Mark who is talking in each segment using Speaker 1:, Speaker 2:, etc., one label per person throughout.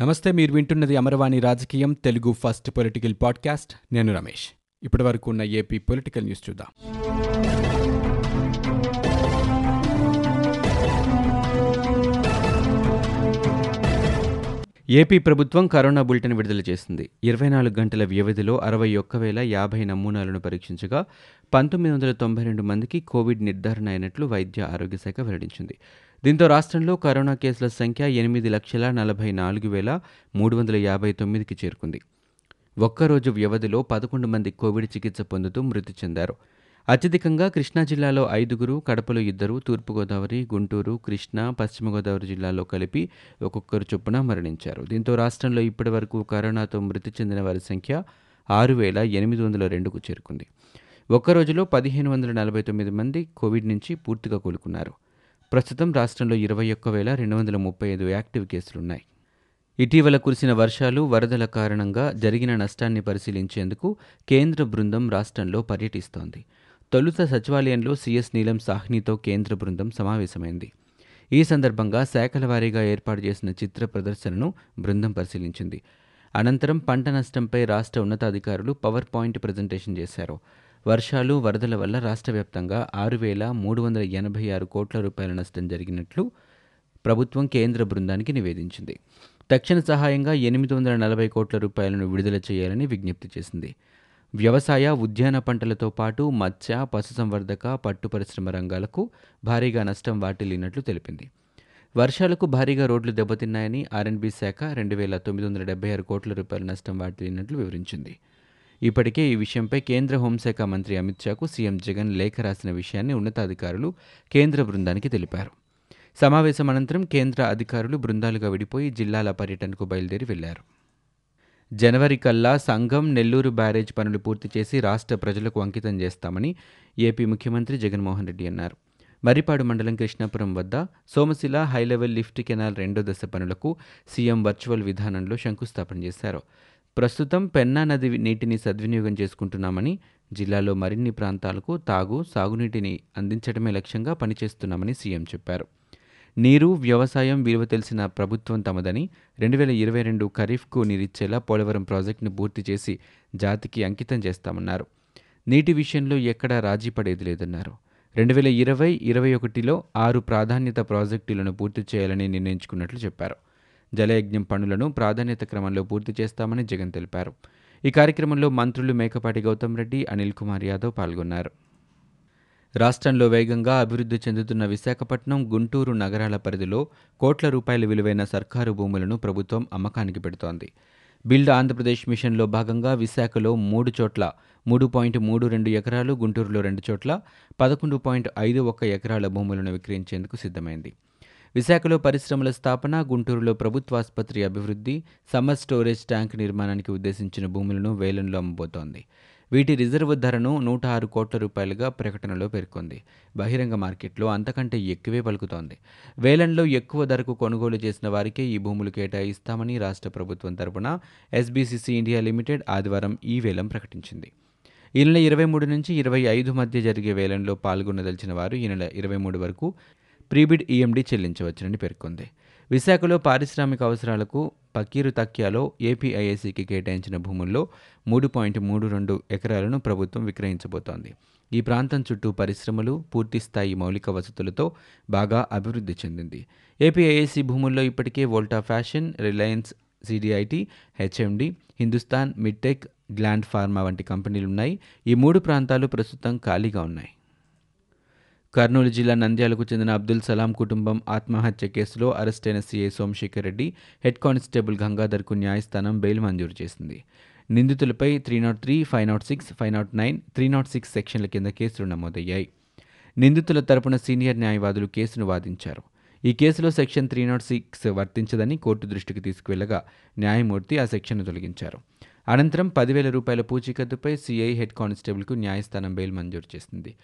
Speaker 1: నమస్తే మీరు వింటున్నది అమరవాణి రాజకీయం తెలుగు ఫస్ట్ పొలిటికల్ పాడ్కాస్ట్. నేను రమేష్. ఇప్పటి వరకు ఉన్న ఏపీ పొలిటికల్ న్యూస్ చూద్దాం.
Speaker 2: ఏపీ ప్రభుత్వం కరోనా బులెటిన్ విడుదల చేసింది. ఇరవై నాలుగు గంటల వ్యవధిలో అరవై ఒక్క వేల యాభై నమూనాలను పరీక్షించగా పంతొమ్మిది వందల తొంభై రెండు మందికి కోవిడ్ నిర్ధారణ అయినట్లు వైద్య ఆరోగ్య శాఖ వెల్లడించింది. దీంతో రాష్ట్రంలో కరోనా కేసుల సంఖ్య ఎనిమిది లక్షల నలభై నాలుగు వేల మూడు వందల యాభై తొమ్మిదికి చేరుకుంది. ఒక్కరోజు వ్యవధిలో పదకొండు మంది కోవిడ్ చికిత్స పొందుతూ మృతి చెందారు. అత్యధికంగా కృష్ణా జిల్లాలో ఐదుగురు కడపలో ఇద్దరు తూర్పుగోదావరి గుంటూరు కృష్ణా పశ్చిమ గోదావరి జిల్లాలో కలిపి ఒక్కొక్కరు చొప్పున మరణించారు. దీంతో రాష్ట్రంలో ఇప్పటి వరకు కరోనాతో మృతి చెందిన వారి సంఖ్య ఆరు వేల ఎనిమిది వందల రెండుకు చేరుకుంది. ఒక్క రోజులో పదిహేను వందల నలభై తొమ్మిది మంది కోవిడ్ నుంచి పూర్తిగా కోలుకున్నారు. ప్రస్తుతం రాష్ట్రంలో ఇరవై ఒక్క వేల రెండు వందల ముప్పై ఐదు యాక్టివ్ కేసులున్నాయి. ఇటీవల కురిసిన వర్షాలు వరదల కారణంగా జరిగిన నష్టాన్ని పరిశీలించేందుకు కేంద్ర బృందం రాష్ట్రంలో పర్యటిస్తోంది. తొలుత సచివాలయంలో సీఎస్ నీలం సాహ్నితో కేంద్ర బృందం సమావేశమైంది. ఈ సందర్భంగా శాఖల వారీగా ఏర్పాటు చేసిన చిత్ర ప్రదర్శనను బృందం పరిశీలించింది. అనంతరం పంట నష్టంపై రాష్ట్ర ఉన్నతాధికారులు పవర్ పాయింట్ ప్రజెంటేషన్ చేశారు. వర్షాలు వరదల వల్ల రాష్ట్ర వ్యాప్తంగా ఆరు వేల మూడు వందల ఎనభై ఆరు కోట్ల రూపాయల నష్టం జరిగినట్లు ప్రభుత్వం కేంద్ర బృందానికి నివేదించింది. తక్షణ సహాయంగా ఎనిమిది వందల నలభై కోట్ల రూపాయలను విడుదల చేయాలని విజ్ఞప్తి చేసింది. వ్యవసాయ ఉద్యాన పంటలతో పాటు మత్స్య పశుసంవర్ధక పట్టు పరిశ్రమ రంగాలకు భారీగా నష్టం వాటిల్లినట్లు తెలిపింది. వర్షాలకు భారీగా రోడ్లు దెబ్బతిన్నాయని ఆర్ఎండ్బీ శాఖ రెండు వేల తొమ్మిది వందల డెబ్బై ఆరు కోట్ల రూపాయల నష్టం వాటిల్లినట్లు వివరించింది. ఇప్పటికే ఈ విషయంపై కేంద్ర హోంశాఖ మంత్రి అమిత్ షాకు సీఎం జగన్ లేఖ రాసిన విషయాన్ని ఉన్నతాధికారులు కేంద్ర బృందానికి తెలిపారు. సమావేశం అనంతరం కేంద్ర అధికారులు బృందాలుగా విడిపోయి జిల్లాల పర్యటనకు బయలుదేరి వెళ్ళారు. జనవరి కల్లా సంఘం నెల్లూరు బ్యారేజ్ పనులు పూర్తి చేసి రాష్ట్ర ప్రజలకు అంకితం చేస్తామని ఏపీ ముఖ్యమంత్రి జగన్మోహన్ రెడ్డి అన్నారు. మరిపాడు మండలం కృష్ణాపురం వద్ద సోమశిల హైలెవెల్ లిఫ్ట్ కెనాల్ రెండో దశ పనులకు సీఎం వర్చువల్ విధానంలో శంకుస్థాపన చేశారు. ప్రస్తుతం పెన్నా నది నీటిని సద్వినియోగం చేసుకుంటున్నామని జిల్లాలో మరిన్ని ప్రాంతాలకు తాగు సాగునీటిని అందించడమే లక్ష్యంగా పనిచేస్తున్నామని సీఎం చెప్పారు. నీరు వ్యవసాయం విలువ తెలిసిన ప్రభుత్వం తమదని రెండు వేల ఇరవై రెండు ఖరీఫ్కు నీరిచ్చేలా పోలవరం ప్రాజెక్టును పూర్తి చేసి జాతికి అంకితం చేస్తామన్నారు. నీటి విషయంలో ఎక్కడా రాజీ పడేది లేదన్నారు. రెండు వేల ఇరవై ఇరవై ఒకటిలో ఆరు ప్రాధాన్యత ప్రాజెక్టులను పూర్తి చేయాలని నిర్ణయించుకున్నట్లు చెప్పారు. జలయజ్ఞం పనులను ప్రాధాన్యత క్రమంలో పూర్తి చేస్తామని జగన్ తెలిపారు. ఈ కార్యక్రమంలో మంత్రులు మేకపాటి గౌతమ్ రెడ్డి అనిల్ కుమార్ యాదవ్ పాల్గొన్నారు. రాష్ట్రంలో వేగంగా అభివృద్ధి చెందుతున్న విశాఖపట్నం గుంటూరు నగరాల పరిధిలో కోట్ల రూపాయల విలువైన సర్కారు భూములను ప్రభుత్వం అమ్మకానికి పెడుతోంది. బిల్డ్ ఆంధ్రప్రదేశ్ మిషన్లో భాగంగా విశాఖలో మూడు చోట్ల మూడు పాయింట్ మూడు రెండు ఎకరాలు గుంటూరులో రెండు చోట్ల పదకొండు పాయింట్ ఐదు ఒక్క ఎకరాల భూములను విక్రయించేందుకు సిద్ధమైంది. విశాఖలో పరిశ్రమల స్థాపన గుంటూరులో ప్రభుత్వ ఆసుపత్రి అభివృద్ధి సమ్మర్ స్టోరేజ్ ట్యాంక్ నిర్మాణానికి ఉద్దేశించిన భూములను వేలంలో అమ్మబోతోంది. వీటి రిజర్వ్ ధరను నూట ఆరు కోట్ల రూపాయలుగా ప్రకటనలో పేర్కొంది. బహిరంగ మార్కెట్లో అంతకంటే ఎక్కువే పలుకుతోంది. వేలంలో ఎక్కువ ధరకు కొనుగోలు చేసిన వారికే ఈ భూములు కేటాయిస్తామని రాష్ట్ర ప్రభుత్వం తరపున ఎస్బీసీసీ ఇండియా లిమిటెడ్ ఆదివారం ఈ వేలం ప్రకటించింది. ఈ నెల ఇరవై మూడు నుంచి ఇరవై ఐదు మధ్య జరిగే వేలంలో పాల్గొనదలిచిన వారు ఈ నెల ఇరవై మూడు వరకు ప్రీబిడ్ ఈఎండీ చెల్లించవచ్చునని పేర్కొంది. విశాఖలో పారిశ్రామిక అవసరాలకు పకీరు తక్యాలో ఏపీఐఐసికి కేటాయించిన భూముల్లో మూడు పాయింట్ మూడు రెండు ఎకరాలను ప్రభుత్వం విక్రయించబోతోంది. ఈ ప్రాంతం చుట్టూ పరిశ్రమలు పూర్తిస్థాయి మౌలిక వసతులతో బాగా అభివృద్ధి చెందింది. ఏపీఐఐసి భూముల్లో ఇప్పటికే Volta fashion Reliance CDIT HMD Hindustan మిడ్టెక్ gland pharma వంటి కంపెనీలున్నాయి. ఈ మూడు ప్రాంతాలు ప్రస్తుతం ఖాళీగా ఉన్నాయి. కర్నూలు జిల్లా నంద్యాలకు చెందిన అబ్దుల్ సలాం కుటుంబం ఆత్మహత్య కేసులో అరెస్టైన CI Somashekar Reddy head constable గంగాధర్కు న్యాయస్థానం బెయిల్ మంజూరు చేసింది. నిందితులపై three naught three five naught six five naught nine three naught six సెక్షన్ల కింద కేసులు నమోదయ్యాయి. నిందితుల తరపున సీనియర్ న్యాయవాదులు కేసును వాదించారు. ఈ కేసులో సెక్షన్ త్రీ నాట్ సిక్స్ వర్తించదని కోర్టు దృష్టికి తీసుకువెళ్ళగా న్యాయమూర్తి ఆ సెక్షన్ను తొలగించారు. అనంతరం పదివేల రూపాయల పూచీకత్తుపై సీఐ హెడ్ కానిస్టేబుల్కు న్యాయస్థానం బెయిల్ మంజూరు చేసింది.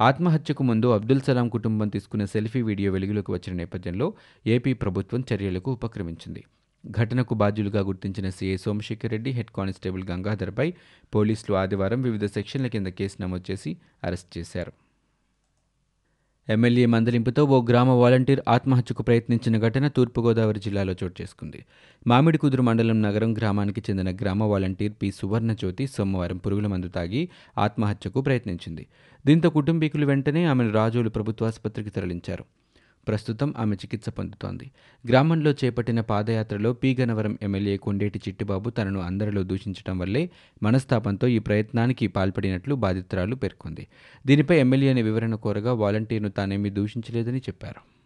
Speaker 2: ఆత్మహత్యకు ముందు అబ్దుల్ సలాం కుటుంబం తీసుకున్న సెల్ఫీ వీడియో వెలుగులోకి వచ్చిన నేపథ్యంలో ఏపీ ప్రభుత్వం చర్యలకు ఉపక్రమించింది. ఘటనకు బాధ్యులుగా గుర్తించిన CI Somashekar Reddy head constable గంగాధర్పై పోలీసులు ఆదివారం వివిధ సెక్షన్ల కింద కేసు నమోదు చేసి అరెస్ట్ చేశారు. ఎమ్మెల్యే మందలింపుతో ఓ గ్రామ వాలంటీర్ ఆత్మహత్యకు ప్రయత్నించిన ఘటన తూర్పుగోదావరి జిల్లాలో చోటు చేసుకుంది. మామిడికుదురు మండలం నగరం గ్రామానికి చెందిన గ్రామ వాలంటీర్ పి. సువర్ణజ్యోతి సోమవారం పురుగుల మందు తాగి ఆత్మహత్యకు ప్రయత్నించింది. దీంతో కుటుంబీకులు వెంటనే ఆమెను రాజోలు ప్రభుత్వాసుపత్రికి తరలించారు. ప్రస్తుతం ఆమె చికిత్స పొందుతోంది. గ్రామంలో చేపట్టిన పాదయాత్రలో పి గనవరం ఎమ్మెల్యే కొండేటి చిట్టిబాబు తనను అందరిలో దూషించడం వల్లే మనస్తాపంతో ఈ ప్రయత్నానికి పాల్పడినట్లు బాధితురాలు పేర్కొంది. దీనిపై ఎమ్మెల్యేని వివరణ కోరగా వాలంటీర్ను తానేమీ దూషించలేదని చెప్పారు.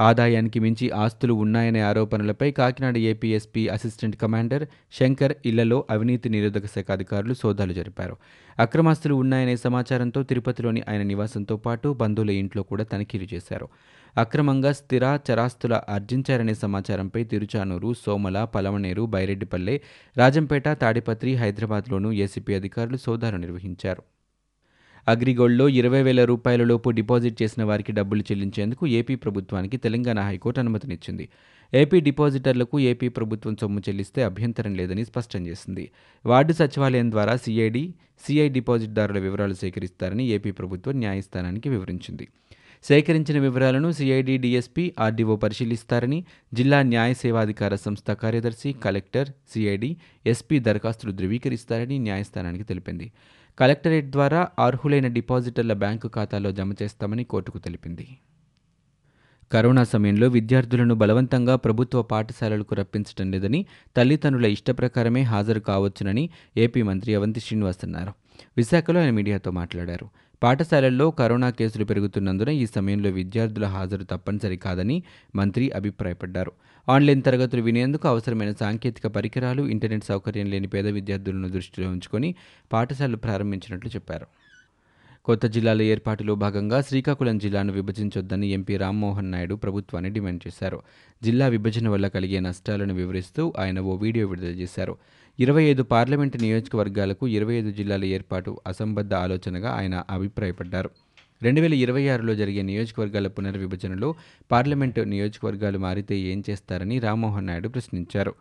Speaker 2: ఆదాయానికి మించి ఆస్తులు ఉన్నాయనే ఆరోపణలపై Kakinada APSP assistant commander Shankar ఇళ్ళలో అవినీతి నిరోధక శాఖ అధికారులు సోదాలు జరిపారు. అక్రమాస్తులు ఉన్నాయనే సమాచారంతో తిరుపతిలోని ఆయన నివాసంతో పాటు బంధువుల ఇంట్లో కూడా తనిఖీలు చేశారు. అక్రమంగా స్థిర చరాస్తుల ఆర్జించారనే సమాచారంపై తిరుచానూరు సోమల పలమనేరు బైరెడ్డిపల్లె రాజంపేట తాడిపత్రి హైదరాబాద్లోనూ ఏసీపీ అధికారులు సోదాలు నిర్వహించారు. అగ్రిగోల్డ్లో ఇరవై వేల రూపాయల లోపు డిపాజిట్ చేసిన వారికి డబ్బులు చెల్లించేందుకు ఏపీ ప్రభుత్వానికి తెలంగాణ హైకోర్టు అనుమతినిచ్చింది. ఏపీ డిపాజిటర్లకు ఏపీ ప్రభుత్వం సొమ్ము చెల్లిస్తే అభ్యంతరం లేదని స్పష్టం చేసింది. వార్డు సచివాలయం ద్వారా సిఐడి సిఐ డిపాజిట్దారుల వివరాలు సేకరిస్తారని ఏపీ ప్రభుత్వం న్యాయస్థానానికి వివరించింది. సేకరించిన వివరాలను సిఐడి డిఎస్పీ ఆర్డీఓ పరిశీలిస్తారని జిల్లా న్యాయ సేవాధికార సంస్థ కార్యదర్శి కలెక్టర్ సిఐడి ఎస్పీ దరఖాస్తులు ధృవీకరిస్తారని న్యాయస్థానానికి తెలిపింది. కలెక్టరేట్ ద్వారా అర్హులైన డిపాజిటర్ల బ్యాంకు ఖాతాలో జమ చేస్తామని కోర్టుకు తెలిపింది. కరోనా సమయంలో విద్యార్థులను బలవంతంగా ప్రభుత్వ పాఠశాలలకు రప్పించడం లేదని తల్లిదండ్రుల ఇష్టప్రకారమే హాజరు కావచ్చునని ఏపీ మంత్రి అవంతి శ్రీనివాస్ అన్నారు. విశాఖలో ఆయన మీడియాతో మాట్లాడారు. పాఠశాలల్లో కరోనా కేసులు పెరుగుతున్నందున ఈ సమయంలో విద్యార్థుల హాజరు తప్పనిసరి కాదని మంత్రి అభిప్రాయపడ్డారు. ఆన్లైన్ తరగతులు వినేందుకు అవసరమైన సాంకేతిక పరికరాలు ఇంటర్నెట్ సౌకర్యం లేని పేద విద్యార్థులను దృష్టిలో ఉంచుకొని పాఠశాలలు ప్రారంభించినట్లు చెప్పారు. కొత్త జిల్లాల ఏర్పాటులో భాగంగా శ్రీకాకుళం జిల్లాను విభజించొద్దని ఎంపీ రామ్మోహన్ నాయుడు ప్రభుత్వాన్ని డిమాండ్ చేశారు. జిల్లా విభజన వల్ల కలిగే నష్టాలను వివరిస్తూ ఆయన ఓ వీడియో విడుదల చేశారు. ఇరవై ఐదు పార్లమెంటు నియోజకవర్గాలకు ఇరవై ఐదు జిల్లాల ఏర్పాటు అసంబద్ధ ఆలోచనగా ఆయన అభిప్రాయపడ్డారు. రెండు వేల ఇరవై ఆరులో జరిగే నియోజకవర్గాల పునర్విభజనలో పార్లమెంటు నియోజకవర్గాలు మారితే ఏం చేస్తారని రామ్మోహన్ నాయుడు ప్రశ్నించారు.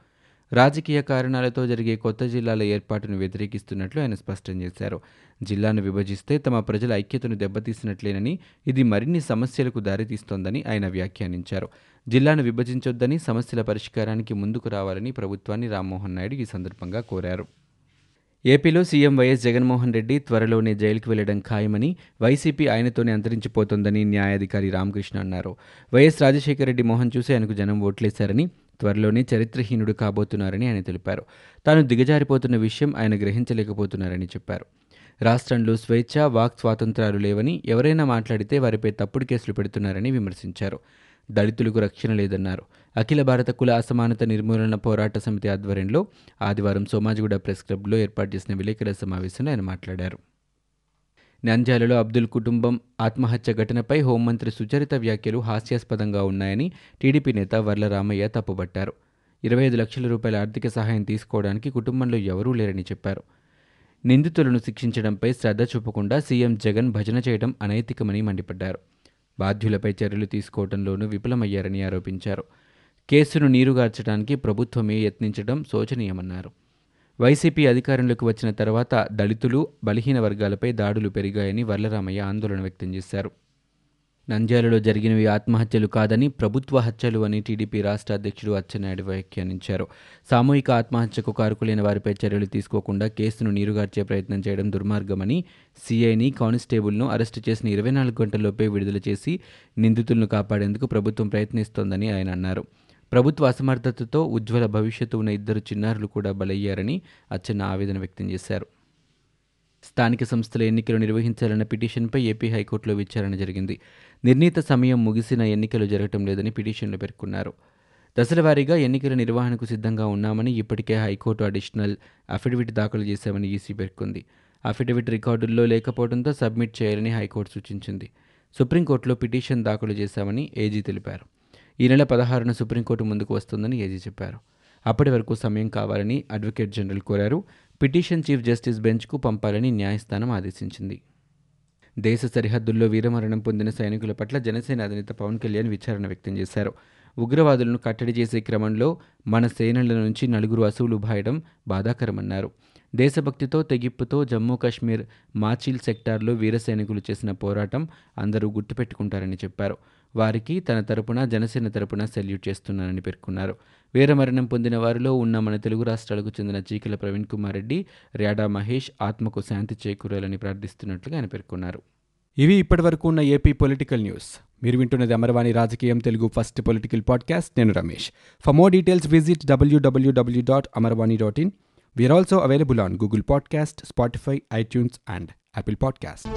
Speaker 2: రాజకీయ కారణాలతో జరిగే కొత్త జిల్లాల ఏర్పాటును వ్యతిరేకిస్తున్నట్లు ఆయన స్పష్టం చేశారు. జిల్లాను విభజిస్తే తమ ప్రజల ఐక్యతను దెబ్బతీసినట్లేనని ఇది మరిన్ని సమస్యలకు దారితీస్తోందని ఆయన వ్యాఖ్యానించారు. జిల్లాను విభజించొద్దని సమస్యల పరిష్కారానికి ముందుకు రావాలని ప్రభుత్వాన్ని రామ్మోహన్ నాయుడు ఈ సందర్భంగా కోరారు. ఏపీలో సీఎం వైఎస్ జగన్మోహన్ రెడ్డి త్వరలోనే జైలుకు వెళ్ళడం ఖాయమని వైసీపీ ఆయనతోనే అంతరించిపోతోందని న్యాయాధికారి రామకృష్ణ అన్నారు. వైఎస్ రాజశేఖర రెడ్డి మోహన్ చూసి ఆయనకు జనం ఓట్లేశారని త్వరలోనే చరిత్రహీనుడు కాబోతున్నారని ఆయన తెలిపారు. తాను దిగజారిపోతున్న విషయం ఆయన గ్రహించలేకపోతున్నారని చెప్పారు. రాష్ట్రంలో స్వేచ్ఛ వాక్ స్వాతంత్రాలు లేవని ఎవరైనా మాట్లాడితే వారిపై తప్పుడు కేసులు పెడుతున్నారని విమర్శించారు. దళితులకు రక్షణ లేదన్నారు. అఖిల భారత కుల అసమానత నిర్మూలన పోరాట సమితి ఆధ్వర్యంలో ఆదివారం సోమాజిగూడ ప్రెస్ క్లబ్లో ఏర్పాటు చేసిన విలేకరుల సమావేశంలో ఆయన మాట్లాడారు. నంద్యాలలో అబ్దుల్ కుటుంబం ఆత్మహత్య ఘటనపై హోంమంత్రి సుచరిత వ్యాఖ్యలు హాస్యాస్పదంగా ఉన్నాయని టీడీపీ నేత వర్ల రామయ్య ఇరవై ఐదు లక్షల రూపాయల ఆర్థిక సహాయం తీసుకోవడానికి కుటుంబంలో ఎవరూ లేరని చెప్పారు. నిందితులను శిక్షించడంపై శ్రద్ధ చూపకుండా సీఎం జగన్ భజన చేయడం అనైతికమని మండిపడ్డారు. బాధ్యులపై చర్యలు తీసుకోవడంలోనూ విఫలమయ్యారని ఆరోపించారు. కేసును నీరుగార్చడానికి ప్రభుత్వమే యత్నించడం శోచనీయమన్నారు. వైసీపీ అధికారంలోకి వచ్చిన తర్వాత దళితులు బలహీన వర్గాలపై దాడులు పెరిగాయని వర్లరామయ్య ఆందోళన వ్యక్తం చేశారు. నంద్యాలలో జరిగినవి ఆత్మహత్యలు కాదని ప్రభుత్వ హత్యలు అని టీడీపీ రాష్ట్ర అధ్యక్షుడు అచ్చెన్నాయుడు వ్యాఖ్యానించారు. సామూహిక ఆత్మహత్యకు కారుకులైన వారిపై చర్యలు తీసుకోకుండా కేసును నీరుగార్చే ప్రయత్నం చేయడం దుర్మార్గమని సీఐని కానిస్టేబుల్ను అరెస్టు చేసిన ఇరవై నాలుగు గంటల్లోపే విడుదల చేసి నిందితులను కాపాడేందుకు ప్రభుత్వం ప్రయత్నిస్తోందని ఆయన అన్నారు. ప్రభుత్వ అసమర్థతతో ఉజ్వల భవిష్యత్తు ఉన్న ఇద్దరు చిన్నారులు కూడా బలయ్యారని అచ్చెన్న ఆవేదన వ్యక్తం చేశారు. స్థానిక సంస్థల ఎన్నికలు నిర్వహించాలన్న పిటిషన్పై ఏపీ హైకోర్టులో విచారణ జరిగింది. నిర్ణీత సమయం ముగిసిన ఎన్నికలు జరగటం లేదని పిటిషన్లో పేర్కొన్నారు. దశలవారీగా ఎన్నికల నిర్వహణకు సిద్ధంగా ఉన్నామని ఇప్పటికే హైకోర్టు అడిషనల్ అఫిడవిట్ దాఖలు చేశామని ఈసీ పేర్కొంది. అఫిడవిట్ రికార్డుల్లో లేకపోవడంతో సబ్మిట్ చేయాలని హైకోర్టు సూచించింది. సుప్రీంకోర్టులో పిటిషన్ దాఖలు చేశామని ఏజీ తెలిపారు. ఈ నెల పదహారున సుప్రీంకోర్టు ముందుకు వస్తుందని ఏజీ చెప్పారు. అప్పటి వరకు సమయం కావాలని అడ్వకేట్ జనరల్ కోరారు. పిటిషన్ చీఫ్ జస్టిస్ బెంచ్కు పంపాలని న్యాయస్థానం ఆదేశించింది. దేశ సరిహద్దుల్లో వీరమరణం పొందిన సైనికుల పట్ల జనసేన అధినేత పవన్ కళ్యాణ్ విచారణ వ్యక్తం చేశారు. ఉగ్రవాదులను కట్టడి చేసే క్రమంలో మన సేనల నుంచి నలుగురు అసువులు బాయడం బాధాకరమన్నారు. దేశభక్తితో తెగిప్పుతో జమ్మూ కాశ్మీర్ మాచిల్ సెక్టార్లో వీర సైనికులు చేసిన పోరాటం అందరూ గుర్తుపెట్టుకుంటారని చెప్పారు. వారికి తన తరపున జనసేన తరపున సెల్యూట్ చేస్తున్నానని పేర్కొన్నారు. వీరమరణం పొందిన వారిలో ఉన్న మన తెలుగు రాష్ట్రాలకు చెందిన చీకల ప్రవీణ్ కుమార్ రెడ్డి ర్యాడా మహేష్ ఆత్మకు శాంతి చేకూరాలని ప్రార్థిస్తున్నట్లుగా ఆయన పేర్కొన్నారు.
Speaker 1: ఇవి ఇప్పటివరకు ఉన్న ఏపీ పొలిటికల్ న్యూస్. మీరు వింటున్నది అమరవాణి రాజకీయం తెలుగు ఫస్ట్ పొలిటికల్ పాడ్కాస్ట్. నేను Ramesh. For more details visit WWW dot Amarvani dot in we are also available on Google podcast Spotify iTunes and Apple podcast